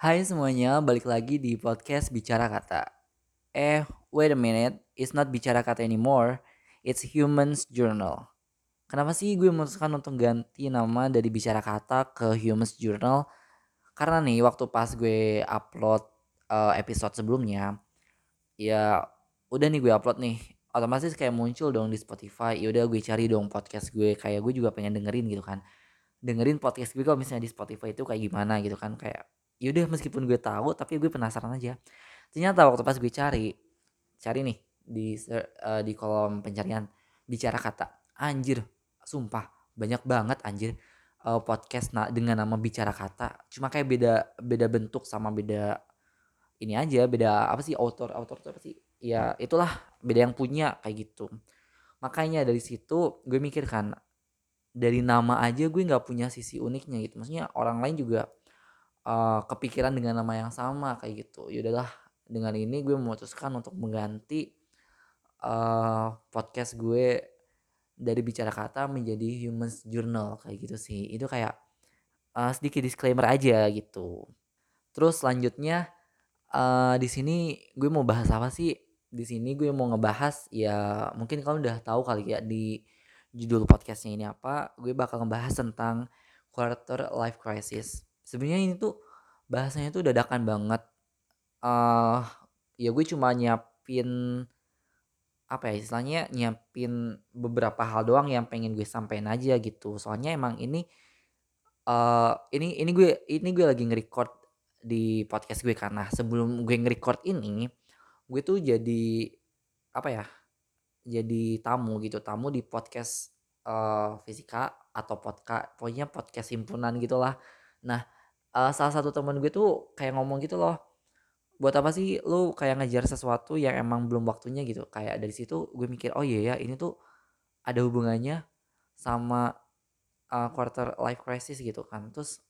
Hai semuanya, balik lagi di podcast Bicara Kata. Eh, wait a minute, it's not Bicara Kata anymore, it's Humans Journal. Kenapa sih gue memutuskan untuk ganti nama dari Bicara Kata ke Humans Journal? Karena nih waktu pas gue upload uh, episode sebelumnya, ya udah nih gue upload nih, otomatis kayak muncul dong di Spotify. Ya udah gue cari dong podcast gue, kayak gue juga pengen dengerin gitu kan. Dengerin podcast gue kalau misalnya di Spotify itu kayak gimana gitu kan, kayak yaudah meskipun gue tahu tapi gue penasaran aja. Ternyata waktu pas gue cari cari nih di uh, di kolom pencarian bicara kata anjir sumpah banyak banget anjir uh, podcast na dengan nama bicara kata. Cuma kayak beda beda bentuk sama beda ini aja beda apa sih author author apa sih? Ya itulah beda yang punya kayak gitu. Makanya dari situ gue mikir kan dari nama aja gue nggak punya sisi uniknya gitu. Maksudnya orang lain juga uh, kepikiran dengan nama yang sama kayak gitu. Ya udahlah dengan ini gue memutuskan untuk mengganti uh, podcast gue dari bicara kata menjadi humans journal kayak gitu sih. Itu kayak uh, sedikit disclaimer aja gitu. Terus selanjutnya uh, di sini gue mau bahas apa sih? Di sini gue mau ngebahas ya mungkin kamu udah tahu kali ya di judul podcastnya ini apa gue bakal ngebahas tentang quarter life crisis sebenarnya ini tuh bahasanya tuh dadakan banget. Uh, ya gue cuma nyiapin apa ya istilahnya nyiapin beberapa hal doang yang pengen gue sampein aja gitu. Soalnya emang ini uh, ini ini gue ini gue lagi nge-record di podcast gue karena sebelum gue nge-record ini gue tuh jadi apa ya jadi tamu gitu. Tamu di podcast uh, fisika atau podcast pokoknya podcast himpunan gitulah. Nah uh, salah satu temen gue tuh kayak ngomong gitu loh buat apa sih lu kayak ngejar sesuatu yang emang belum waktunya? Gitu. Kayak dari situ gue mikir oh iya ya ini tuh ada hubungannya sama uh, quarter life crisis gitu kan. Terus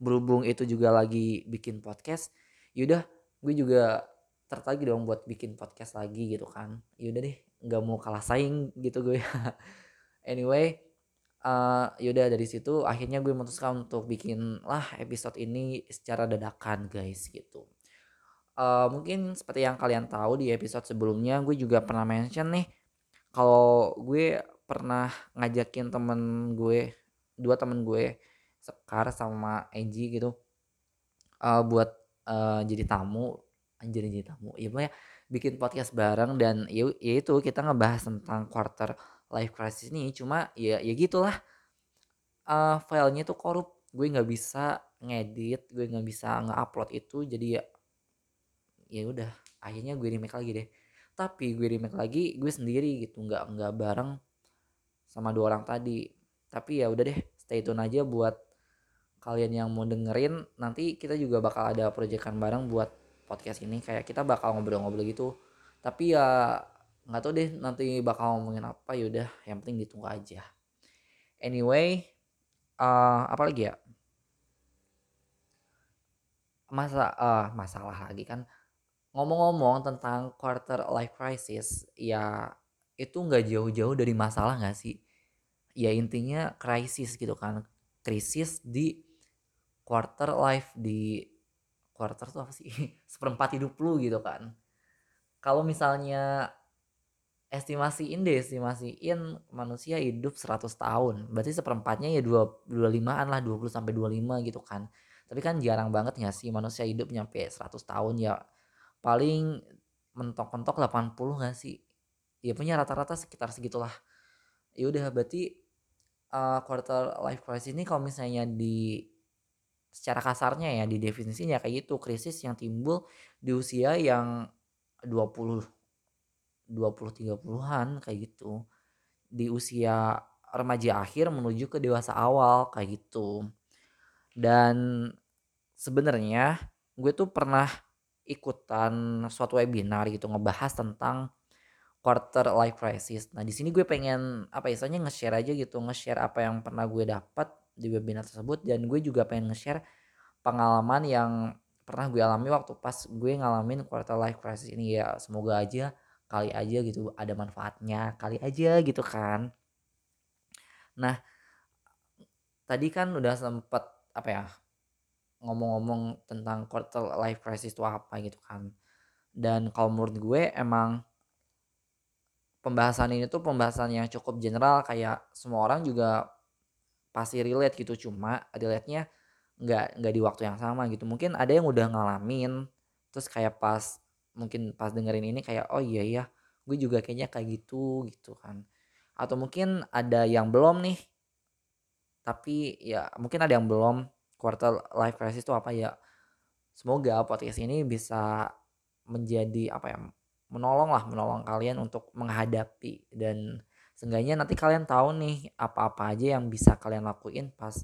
berhubung itu juga lagi bikin podcast yaudah gue juga tertarik dong buat bikin podcast lagi gitu kan. Yaudah deh nggak mau kalah saing gitu gue. Anyway uh, yaudah dari situ akhirnya gue memutuskan untuk bikin lah episode ini secara dadakan guys gitu. Uh, mungkin seperti yang kalian tahu di episode sebelumnya gue juga pernah mention nih kalau gue pernah ngajakin temen gue dua temen gue Sekar sama Eji gitu uh, buat uh, jadi tamu anjir jadi tamu ya pokoknya bikin podcast bareng dan ya, ya itu kita ngebahas tentang quarter life crisis ini cuma ya ya gitulah. Uh, filenya tuh korup gue nggak bisa ngedit gue nggak bisa nge-upload itu jadi ya ya udah akhirnya gue remake lagi deh. Tapi gue remake lagi gue sendiri gitu nggak nggak bareng sama dua orang tadi. Tapi ya udah deh stay tune aja buat kalian yang mau dengerin nanti kita juga bakal ada proyekan bareng buat podcast ini kayak kita bakal ngobrol-ngobrol gitu. Tapi ya nggak tahu deh nanti bakal ngomongin apa yaudah yang penting ditunggu aja. Anyway uh, apa lagi ya? Masa uh, masalah lagi kan. Ngomong-ngomong tentang quarter life crisis ya itu nggak jauh-jauh dari masalah nggak sih? Ya intinya krisis gitu kan. Krisis di quarter life di quarter tuh apa sih? Seperempat hidup lu gitu kan. Kalau misalnya estimasiin deh estimasiin manusia hidup 100 tahun. Berarti seperempatnya ya 25an lah 20 sampai 25 gitu kan. Tapi kan jarang banget ya sih manusia hidup nyampe 100 tahun ya. Paling mentok-mentok 80 gak sih? Ya punya rata-rata sekitar segitulah. Ya udah berarti uh, quarter life crisis ini kalau misalnya di secara kasarnya ya di definisinya kayak gitu. Krisis yang timbul di usia yang 20 20-30an kayak gitu. Di usia remaja akhir menuju ke dewasa awal kayak gitu. Dan sebenarnya gue tuh pernah ikutan suatu webinar gitu ngebahas tentang quarter life crisis. Nah, di sini gue pengen apa ya, istilahnya nge-share aja gitu, nge-share apa yang pernah gue dapat di webinar tersebut dan gue juga pengen nge-share pengalaman yang pernah gue alami waktu pas gue ngalamin quarter life crisis ini ya semoga aja kali aja gitu ada manfaatnya kali aja gitu kan. Nah tadi kan udah sempet apa ya ngomong-ngomong tentang quarter life crisis itu apa gitu kan. Dan kalau menurut gue emang pembahasan ini tuh pembahasan yang cukup general kayak semua orang juga pasti relate gitu. Cuma relate-nya nggak nggak di waktu yang sama gitu. Mungkin ada yang udah ngalamin terus kayak pas mungkin pas dengerin ini kayak oh iya iya gue juga kayaknya kayak gitu gitu kan. Atau mungkin ada yang belum nih tapi ya mungkin ada yang belum quarter life crisis itu apa ya? Semoga podcast ini bisa menjadi apa ya menolong lah menolong kalian untuk menghadapi dan seenggaknya nanti kalian tahu nih apa-apa aja yang bisa kalian lakuin pas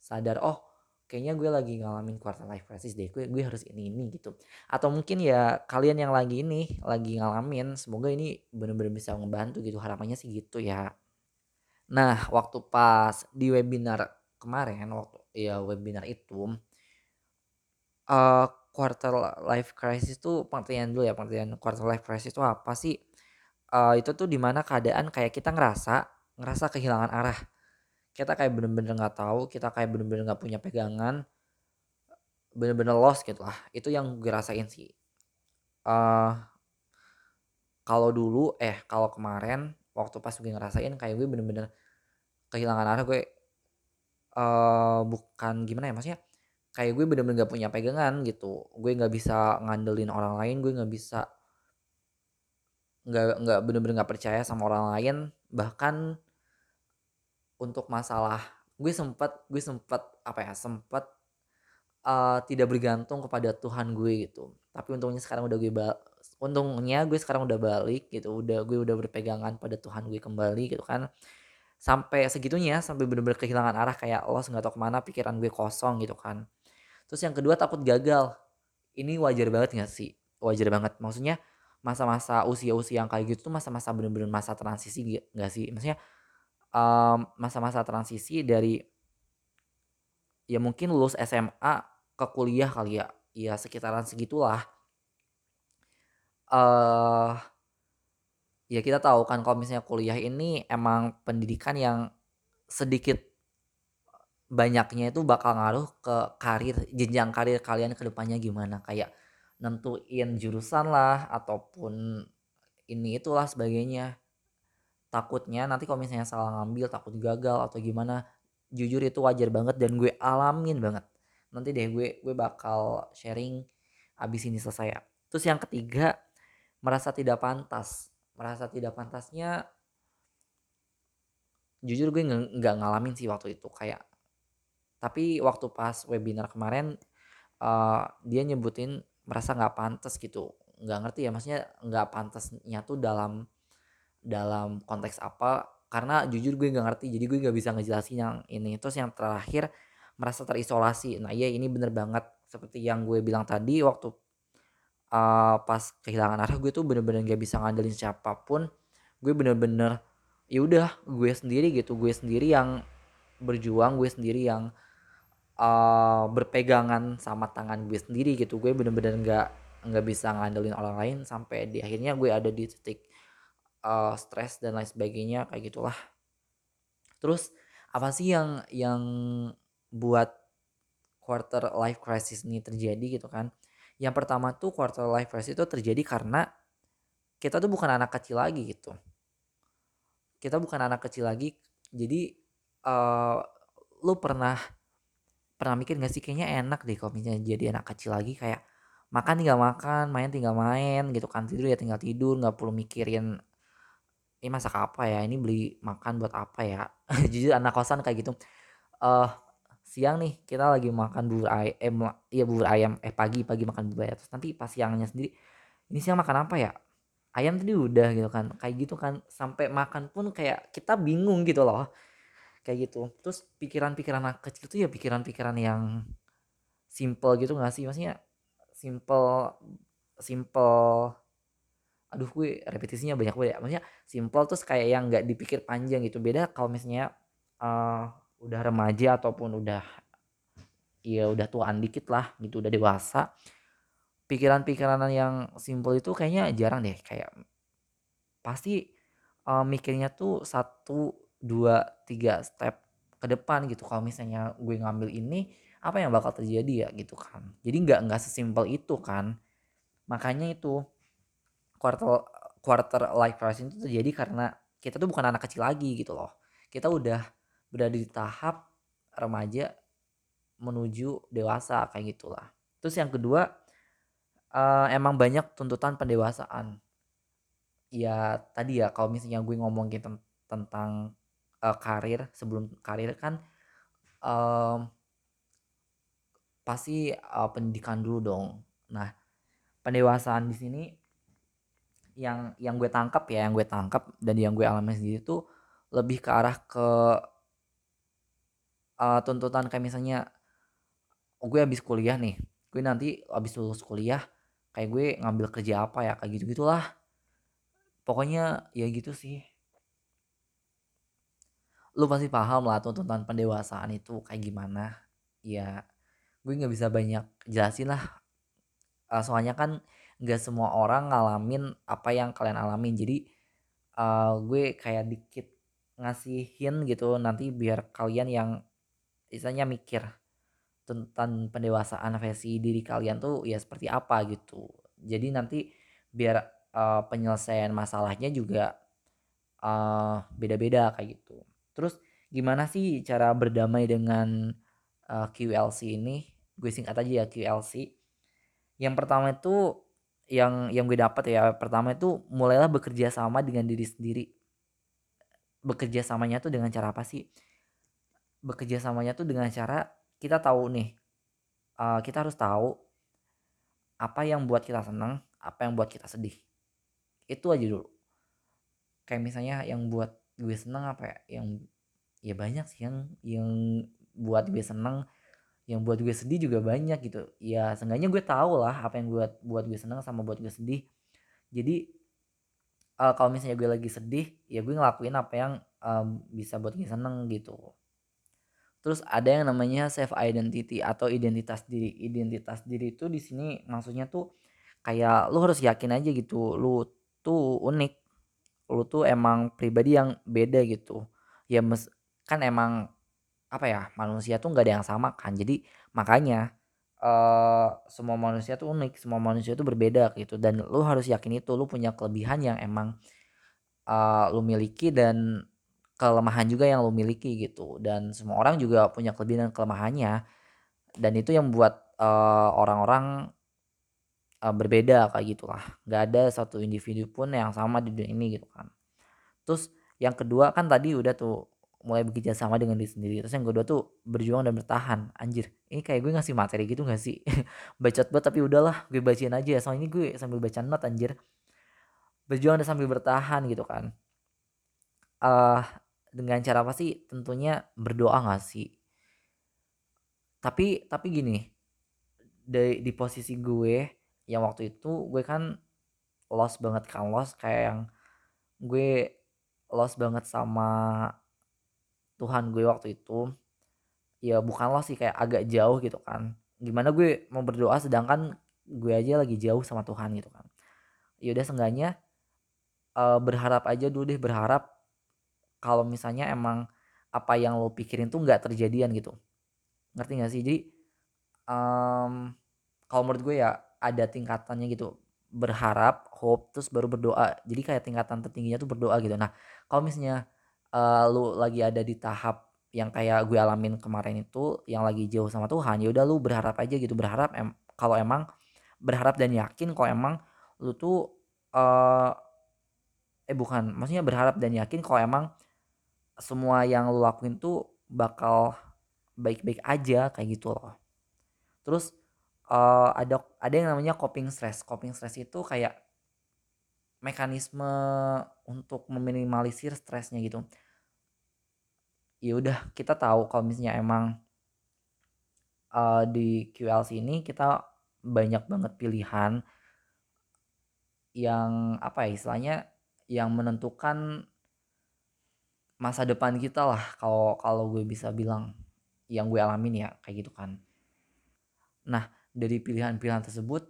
sadar oh kayaknya gue lagi ngalamin quarter life crisis deh gue gue harus ini ini gitu. Atau mungkin ya kalian yang lagi ini lagi ngalamin semoga ini bener-bener bisa membantu gitu harapannya sih gitu ya. Nah waktu pas di webinar kemarin waktu ya webinar itu uh, quarter life crisis tuh pengertian dulu ya pengertian quarter life crisis itu apa sih? Uh, itu tuh di mana keadaan kayak kita ngerasa ngerasa kehilangan arah kita kayak bener-bener nggak -bener tahu kita kayak bener-bener nggak punya pegangan bener-bener lost gitu lah. Itu yang gue rasain sih. Uh, kalau dulu eh kalau kemarin waktu pas gue ngerasain kayak gue bener-bener kehilangan arah gue uh, bukan gimana ya maksudnya kayak gue bener-bener gak punya pegangan gitu. Gue nggak bisa ngandelin orang lain gue nggak bisa nggak nggak bener-bener nggak percaya sama orang lain. Bahkan untuk masalah gue sempat gue sempat apa ya sempat uh, tidak bergantung kepada Tuhan gue gitu tapi untungnya sekarang udah gue untungnya gue sekarang udah balik gitu udah gue udah berpegangan pada Tuhan gue kembali gitu kan sampai segitunya sampai bener-bener kehilangan arah kayak lo nggak tahu ke mana pikiran gue kosong gitu kan Terus yang kedua takut gagal. Ini wajar banget gak sih? Wajar banget. Maksudnya masa-masa usia-usia yang kayak gitu tuh masa-masa bener-bener masa transisi gak sih? Maksudnya masa-masa um, transisi dari ya mungkin lulus SMA ke kuliah kali ya. Ya sekitaran segitulah. uh, ya kita tahu kan kalau misalnya kuliah ini emang pendidikan yang sedikit banyaknya itu bakal ngaruh ke karir jenjang karir kalian ke depannya gimana kayak nentuin jurusan lah ataupun ini itulah sebagainya takutnya nanti kalau misalnya salah ngambil takut gagal atau gimana jujur itu wajar banget dan gue alamin banget. Nanti deh gue gue bakal sharing abis ini selesai ya. Terus yang ketiga merasa tidak pantas. Merasa tidak pantasnya jujur gue nggak ngalamin sih waktu itu kayak tapi waktu pas webinar kemarin uh, dia nyebutin merasa nggak pantas gitu. Nggak ngerti ya maksudnya nggak pantasnya tuh dalam dalam konteks apa karena jujur gue nggak ngerti jadi gue nggak bisa ngejelasin yang ini. Terus yang terakhir merasa terisolasi. Nah iya ini bener banget. Seperti yang gue bilang tadi waktu uh, pas kehilangan arah gue tuh bener-bener gak bisa ngandelin siapa pun. Gue bener-bener ya udah gue sendiri gitu. Gue sendiri yang berjuang gue sendiri yang uh, berpegangan sama tangan gue sendiri gitu. Gue bener-bener nggak nggak bisa ngandelin orang lain sampai di akhirnya gue ada di titik uh, stres dan lain sebagainya kayak gitulah. Terus apa sih yang yang buat quarter life crisis ini terjadi gitu kan? Yang pertama tuh quarter life crisis itu terjadi karena kita tuh bukan anak kecil lagi gitu. Kita bukan anak kecil lagi jadi uh, lu pernah pernah mikir gak sih kayaknya enak deh kalau misalnya jadi anak kecil lagi kayak makan tinggal makan main tinggal main gitu kan tidur ya tinggal tidur nggak perlu mikirin ini masak apa ya? Ini beli makan buat apa ya? Jujur anak kosan kayak gitu. Uh, siang nih kita lagi makan bubur ayam eh, iya bubur ayam. Eh pagi pagi makan bubur ayam. Terus nanti pas siangnya sendiri ini siang makan apa ya? Ayam tadi udah gitu kan. Kayak gitu kan. Sampai makan pun kayak kita bingung gitu loh. Kayak gitu. Terus pikiran-pikiran anak kecil tuh ya pikiran-pikiran yang simple gitu gak sih? Maksudnya simple simple aduh gue repetisinya banyak banget ya. Maksudnya simple terus kayak yang nggak dipikir panjang gitu. Beda kalau misalnya uh, udah remaja ataupun udah ya udah tuaan dikit lah gitu udah dewasa. Pikiran-pikiran yang simple itu kayaknya jarang deh. Kayak pasti uh, mikirnya tuh satu dua tiga step ke depan gitu. Kalau misalnya gue ngambil ini apa yang bakal terjadi ya gitu kan. Jadi nggak nggak sesimpel itu kan. Makanya itu quarter quarter life crisis itu terjadi karena kita tuh bukan anak kecil lagi gitu loh. Kita udah berada di tahap remaja menuju dewasa kayak gitulah. Terus yang kedua uh, emang banyak tuntutan pendewasaan. Ya tadi ya kalau misalnya gue ngomongin ten tentang uh, karir sebelum karir kan um, pasti uh, pendidikan dulu dong. Nah pendewasaan di sini yang yang gue tangkap ya yang gue tangkap dan yang gue alami sendiri itu lebih ke arah ke uh, tuntutan kayak misalnya oh, gue habis kuliah nih gue nanti habis lulus kuliah kayak gue ngambil kerja apa ya? Kayak gitu gitulah pokoknya ya gitu sih. Lu pasti paham lah tuntutan pendewasaan itu kayak gimana. Ya gue nggak bisa banyak jelasin lah. Uh, soalnya kan nggak semua orang ngalamin apa yang kalian alamin jadi uh, gue kayak dikit ngasihin gitu nanti biar kalian yang istilahnya mikir tentang pendewasaan versi diri kalian tuh ya seperti apa gitu. Jadi nanti biar uh, penyelesaian masalahnya juga uh, beda-beda kayak gitu. Terus gimana sih cara berdamai dengan uh, QLC ini? Gue singkat aja ya QLC. Yang pertama itu yang yang gue dapat ya pertama itu mulailah bekerja sama dengan diri sendiri. Bekerja samanya tuh dengan cara apa sih? Bekerja samanya tuh dengan cara kita tahu nih uh, kita harus tahu apa yang buat kita senang apa yang buat kita sedih itu aja dulu kayak misalnya yang buat gue seneng apa ya yang ya banyak sih yang yang buat gue seneng yang buat gue sedih juga banyak gitu ya seenggaknya gue tahu lah apa yang buat buat gue seneng sama buat gue sedih jadi uh, kalau misalnya gue lagi sedih ya gue ngelakuin apa yang um, bisa buat gue seneng gitu Terus ada yang namanya self identity atau identitas diri. Identitas diri itu di sini maksudnya tuh kayak lu harus yakin aja gitu, lu tuh unik. Lu tuh emang pribadi yang beda gitu. Ya mes kan emang apa ya, manusia tuh nggak ada yang sama kan. Jadi makanya uh, semua manusia tuh unik, semua manusia tuh berbeda gitu. Dan lu harus yakin itu lu punya kelebihan yang emang uh, lu miliki dan kelemahan juga yang lo miliki gitu. Dan semua orang juga punya kelebihan dan kelemahannya. Dan itu yang buat uh, orang-orang uh, berbeda kayak gitulah. Nggak ada satu individu pun yang sama di dunia ini gitu kan. Terus yang kedua kan tadi udah tuh mulai bekerja sama dengan diri sendiri. Terus yang kedua tuh berjuang dan bertahan. Anjir ini kayak gue ngasih materi gitu gak sih? Bacot banget tapi udahlah gue bacain aja. Ya soalnya ini gue sambil baca not anjir. Berjuang dan sambil bertahan gitu kan. Uh, dengan cara apa sih? Tentunya berdoa gak sih? Tapi tapi gini, di, di posisi gue yang waktu itu gue kan lost banget kan lost kayak yang gue lost banget sama Tuhan gue waktu itu ya bukan lost sih kayak agak jauh gitu kan. Gimana gue mau berdoa sedangkan gue aja lagi jauh sama Tuhan gitu kan. Ya udah seenggaknya uh, berharap aja dulu deh berharap kalau misalnya emang apa yang lo pikirin tuh nggak terjadian gitu. Ngerti gak sih? Jadi um, kalau menurut gue ya ada tingkatannya gitu. Berharap hope terus baru berdoa. Jadi kayak tingkatan tertingginya tuh berdoa gitu. Nah kalau misalnya uh, lu lagi ada di tahap yang kayak gue alamin kemarin itu yang lagi jauh sama Tuhan ya udah lu berharap aja gitu berharap em kalau emang berharap dan yakin kalau emang lu tuh uh, eh bukan maksudnya berharap dan yakin kalau emang semua yang lu lakuin tuh bakal baik-baik aja kayak gitu loh. Terus uh, ada ada yang namanya coping stress. Coping stress itu kayak mekanisme untuk meminimalisir stresnya gitu. Ya udah kita tahu kalau misalnya emang uh, di QLC ini kita banyak banget pilihan yang apa ya istilahnya yang menentukan masa depan kita lah kalau kalau gue bisa bilang yang gue alamin ya kayak gitu kan. Nah dari pilihan-pilihan tersebut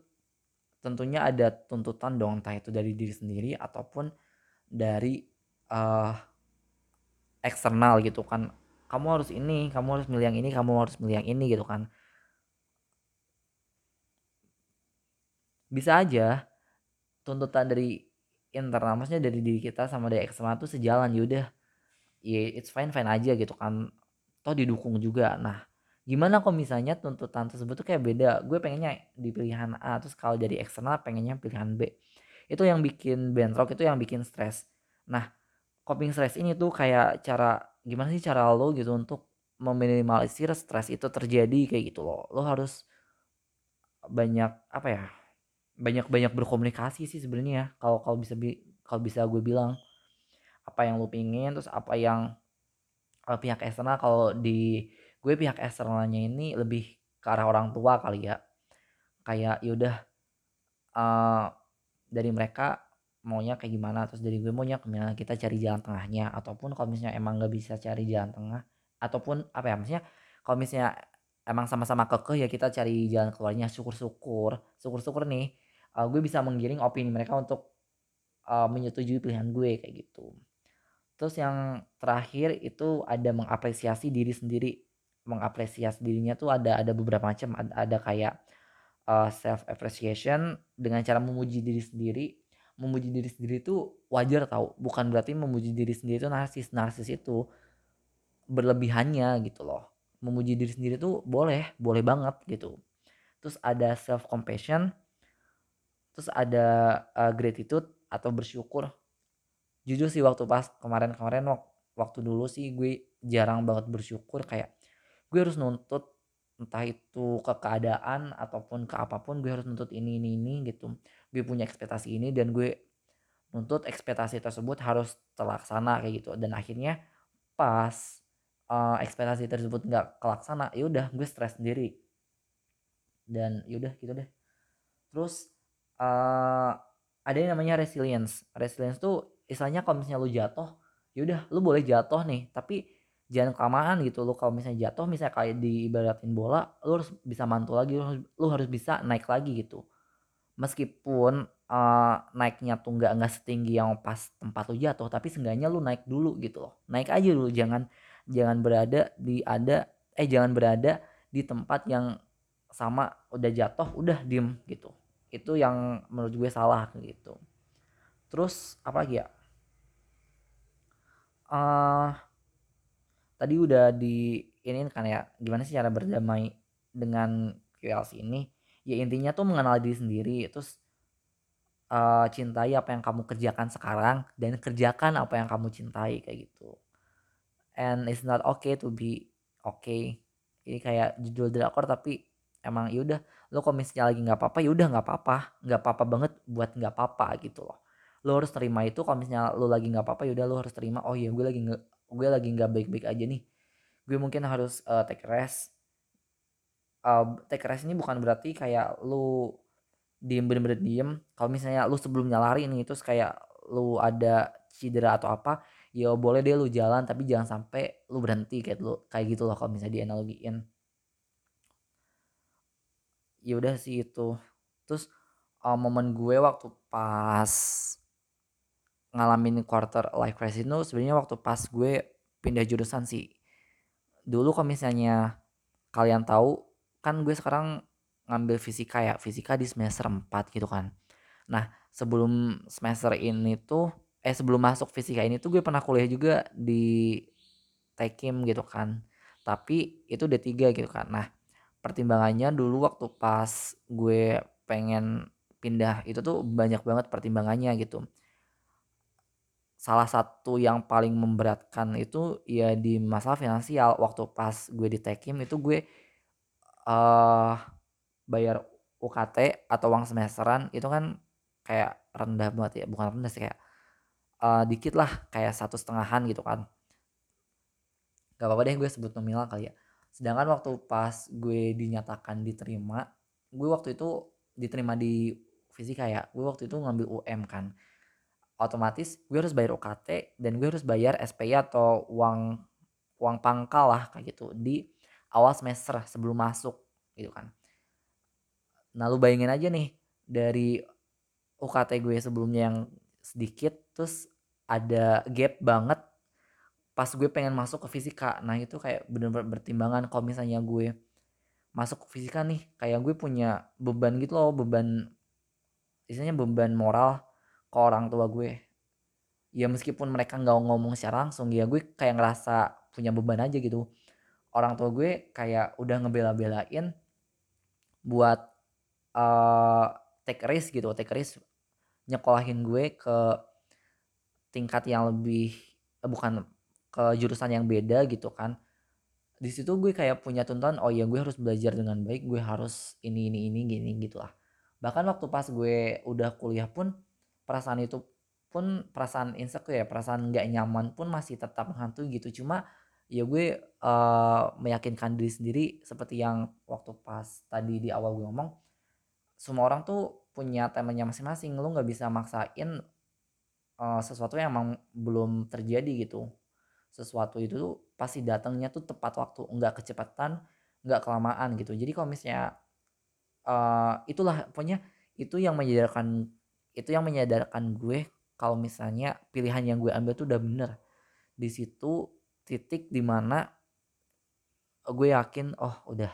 tentunya ada tuntutan dong entah itu dari diri sendiri ataupun dari uh, eksternal gitu kan. Kamu harus ini kamu harus milih yang ini kamu harus milih yang ini gitu kan. Bisa aja tuntutan dari internal maksudnya dari diri kita sama dari eksternal tuh sejalan. Yaudah ya it's fine fine aja gitu kan. Toh didukung juga. Nah gimana kok misalnya tuntutan tersebut tuh kayak beda? Gue pengennya di pilihan A terus kalau jadi eksternal pengennya pilihan B. Itu yang bikin bentrok itu yang bikin stres. Nah coping stress ini tuh kayak cara gimana sih cara lo gitu untuk meminimalisir stres itu terjadi kayak gitu loh lo harus banyak apa ya banyak-banyak berkomunikasi sih sebenarnya ya. kalau kalau bisa kalau bisa gue bilang apa yang lu pingin terus apa yang uh, pihak eksternal kalau di gue pihak eksternalnya ini lebih ke arah orang tua kali ya kayak yaudah uh, dari mereka maunya kayak gimana terus dari gue maunya ke mana kita cari jalan tengahnya ataupun kalau misalnya emang nggak bisa cari jalan tengah ataupun apa ya maksudnya kalau misalnya emang sama-sama kekeh ya kita cari jalan keluarnya. Syukur-syukur syukur-syukur nih uh, gue bisa menggiring opini mereka untuk uh, menyetujui pilihan gue kayak gitu. Terus yang terakhir itu ada mengapresiasi diri sendiri. Mengapresiasi dirinya tuh ada ada beberapa macam. Ada, ada kayak uh, eh, self appreciation dengan cara memuji diri sendiri memuji diri sendiri itu wajar tau. Bukan berarti memuji diri sendiri itu narsis. Narsis itu berlebihannya gitu loh. Memuji diri sendiri tuh boleh boleh banget gitu. Terus ada self compassion terus ada uh, gratitude atau bersyukur. Jujur sih waktu pas kemarin-kemarin waktu dulu sih gue jarang banget bersyukur. Kayak gue harus nuntut entah itu ke keadaan ataupun ke apa pun gue harus nuntut ini ini ini gitu gue punya ekspektasi ini dan gue nuntut ekspektasi tersebut harus terlaksana kayak gitu. Dan akhirnya pas uh, ekspektasi tersebut nggak kelaksana ya udah gue stres sendiri. Dan yaudah gitu deh. Terus uh, ada yang namanya resilience. Resilience tuh istilahnya kalau misalnya lu jatuh yaudah lu boleh jatuh nih tapi jangan kelamaan gitu. Lu kalau misalnya jatuh misalnya kayak diibaratin bola lu harus bisa mantul lagi lu lu harus bisa naik lagi gitu meskipun uh, naiknya tuh nggak nggak setinggi yang pas tempat lu jatuh tapi seenggaknya lu naik dulu gitu loh. Naik aja dulu jangan jangan berada di ada eh jangan berada di tempat yang sama udah jatuh udah diem gitu. Itu yang menurut gue salah gitu. Terus apa lagi ya? Uh, tadi udah di ini kan ya gimana sih cara berdamai dengan QLC ini ya intinya tuh mengenal diri sendiri terus uh, cintai apa yang kamu kerjakan sekarang dan kerjakan apa yang kamu cintai kayak gitu. And it's not okay to be okay. Ini kayak judul drakor tapi emang yaudah lo kalau misalnya lagi nggak apa-apa yaudah nggak apa-apa. Nggak apa-apa banget buat nggak apa-apa gitu loh. Lo harus terima itu kalau misalnya lo lagi nggak apa-apa yaudah lo harus terima oh iya gue lagi nggak gue lagi nggak baik-baik aja nih. Gue mungkin harus uh, take rest uh, take rest ini bukan berarti kayak lu diem bener-bener diem. Kalau misalnya lu sebelumnya lari nih terus kayak lu ada cedera atau apa ya boleh deh lu jalan tapi jangan sampai lu berhenti kayak lu kayak gitu loh kalau misalnya dianalogiin. Ya udah sih itu. Terus uh, momen gue waktu pas ngalamin quarter life crisis itu sebenarnya waktu pas gue pindah jurusan sih. Dulu kalau misalnya kalian tahu kan gue sekarang ngambil fisika ya fisika di semester 4 gitu kan. Nah sebelum semester ini tuh eh sebelum masuk fisika ini tuh gue pernah kuliah juga di Tekim gitu kan. Tapi itu D3 gitu kan. Nah pertimbangannya dulu waktu pas gue pengen pindah itu tuh banyak banget pertimbangannya gitu. Salah satu yang paling memberatkan itu ya di masalah finansial. Waktu pas gue di Tekim itu gue uh, bayar UKT atau uang semesteran itu kan kayak rendah banget ya bukan rendah sih kayak uh, dikit lah kayak satu setengahan gitu kan. Gak apa-apa deh gue sebut nominal kali ya. Sedangkan waktu pas gue dinyatakan diterima gue waktu itu diterima di fisika ya gue waktu itu ngambil UM kan. Otomatis gue harus bayar UKT dan gue harus bayar SPI atau uang uang pangkal lah kayak gitu di awal semester sebelum masuk gitu kan. Nah lu bayangin aja nih dari UKT gue sebelumnya yang sedikit terus ada gap banget pas gue pengen masuk ke fisika. Nah itu kayak bener-bener bertimbangan kalau misalnya gue masuk ke fisika nih kayak gue punya beban gitu loh beban istilahnya beban moral ke orang tua gue. Ya meskipun mereka nggak ngomong secara langsung ya gue kayak ngerasa punya beban aja gitu orang tua gue kayak udah ngebela-belain buat uh, take risk gitu take risk nyekolahin gue ke tingkat yang lebih eh, bukan ke jurusan yang beda gitu kan. Di situ gue kayak punya tuntutan oh ya gue harus belajar dengan baik gue harus ini ini ini gini gitu lah bahkan waktu pas gue udah kuliah pun perasaan itu pun perasaan insecure ya perasaan nggak nyaman pun masih tetap menghantui gitu. Cuma ya gue uh, meyakinkan diri sendiri seperti yang waktu pas tadi di awal gue ngomong semua orang tuh punya temanya masing-masing. Lu nggak bisa maksain uh, sesuatu yang emang belum terjadi gitu. Sesuatu itu tuh pasti datangnya tuh tepat waktu nggak kecepatan nggak kelamaan gitu. Jadi kalau misalnya uh, itulah pokoknya itu yang menyadarkan itu yang menyadarkan gue kalau misalnya pilihan yang gue ambil tuh udah bener. Di situ titik di mana gue yakin oh udah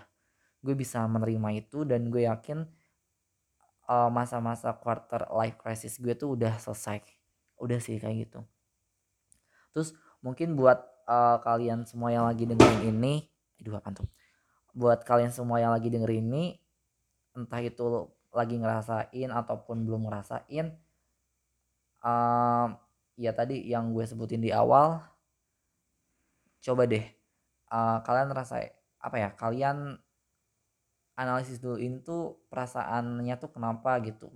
gue bisa menerima itu dan gue yakin uh, masa-masa quarter life crisis gue tuh udah selesai. Udah sih kayak gitu. Terus mungkin buat uh, kalian semua yang lagi dengerin ini aduh apa tuh? Buat kalian semua yang lagi dengerin ini entah itu lagi ngerasain ataupun belum ngerasain uh, ya tadi yang gue sebutin di awal coba deh uh, kalian rasa apa ya kalian analisis dulu itu perasaannya tuh kenapa gitu.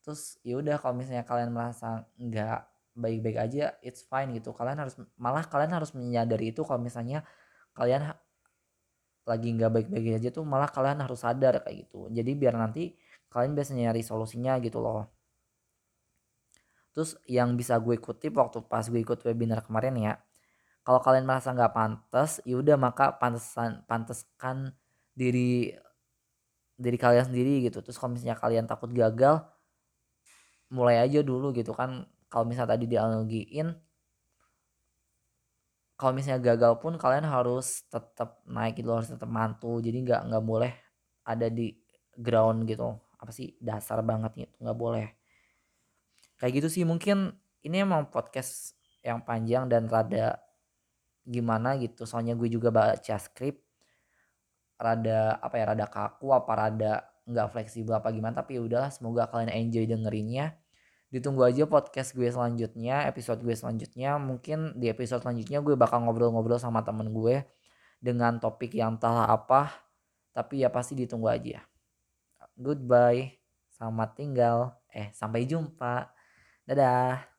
Terus ya udah kalau misalnya kalian merasa nggak baik-baik aja it's fine gitu. Kalian harus malah kalian harus menyadari itu kalau misalnya kalian lagi nggak baik-baik aja tuh malah kalian harus sadar kayak gitu. Jadi biar nanti kalian bisa nyari solusinya gitu loh. Terus yang bisa gue kutip waktu pas gue ikut webinar kemarin ya kalau kalian merasa nggak pantas yaudah maka pantesan panteskan diri diri kalian sendiri gitu. Terus kalau misalnya kalian takut gagal mulai aja dulu gitu kan. Kalau misalnya tadi dianalogiin kalau misalnya gagal pun kalian harus tetap naik gitu harus tetap mantul. Jadi nggak nggak boleh ada di ground gitu. Apa sih dasar banget gitu nggak boleh. Kayak gitu sih mungkin ini emang podcast yang panjang dan rada gimana gitu. Soalnya gue juga baca skrip rada apa ya rada kaku apa rada nggak fleksibel apa gimana. Tapi ya udahlah semoga kalian enjoy dengerinnya. Ditunggu aja podcast gue selanjutnya episode gue selanjutnya. Mungkin di episode selanjutnya gue bakal ngobrol-ngobrol sama temen gue dengan topik yang entahlah apa tapi ya pasti ditunggu aja. Goodbye. Selamat tinggal. Eh sampai jumpa. Dadah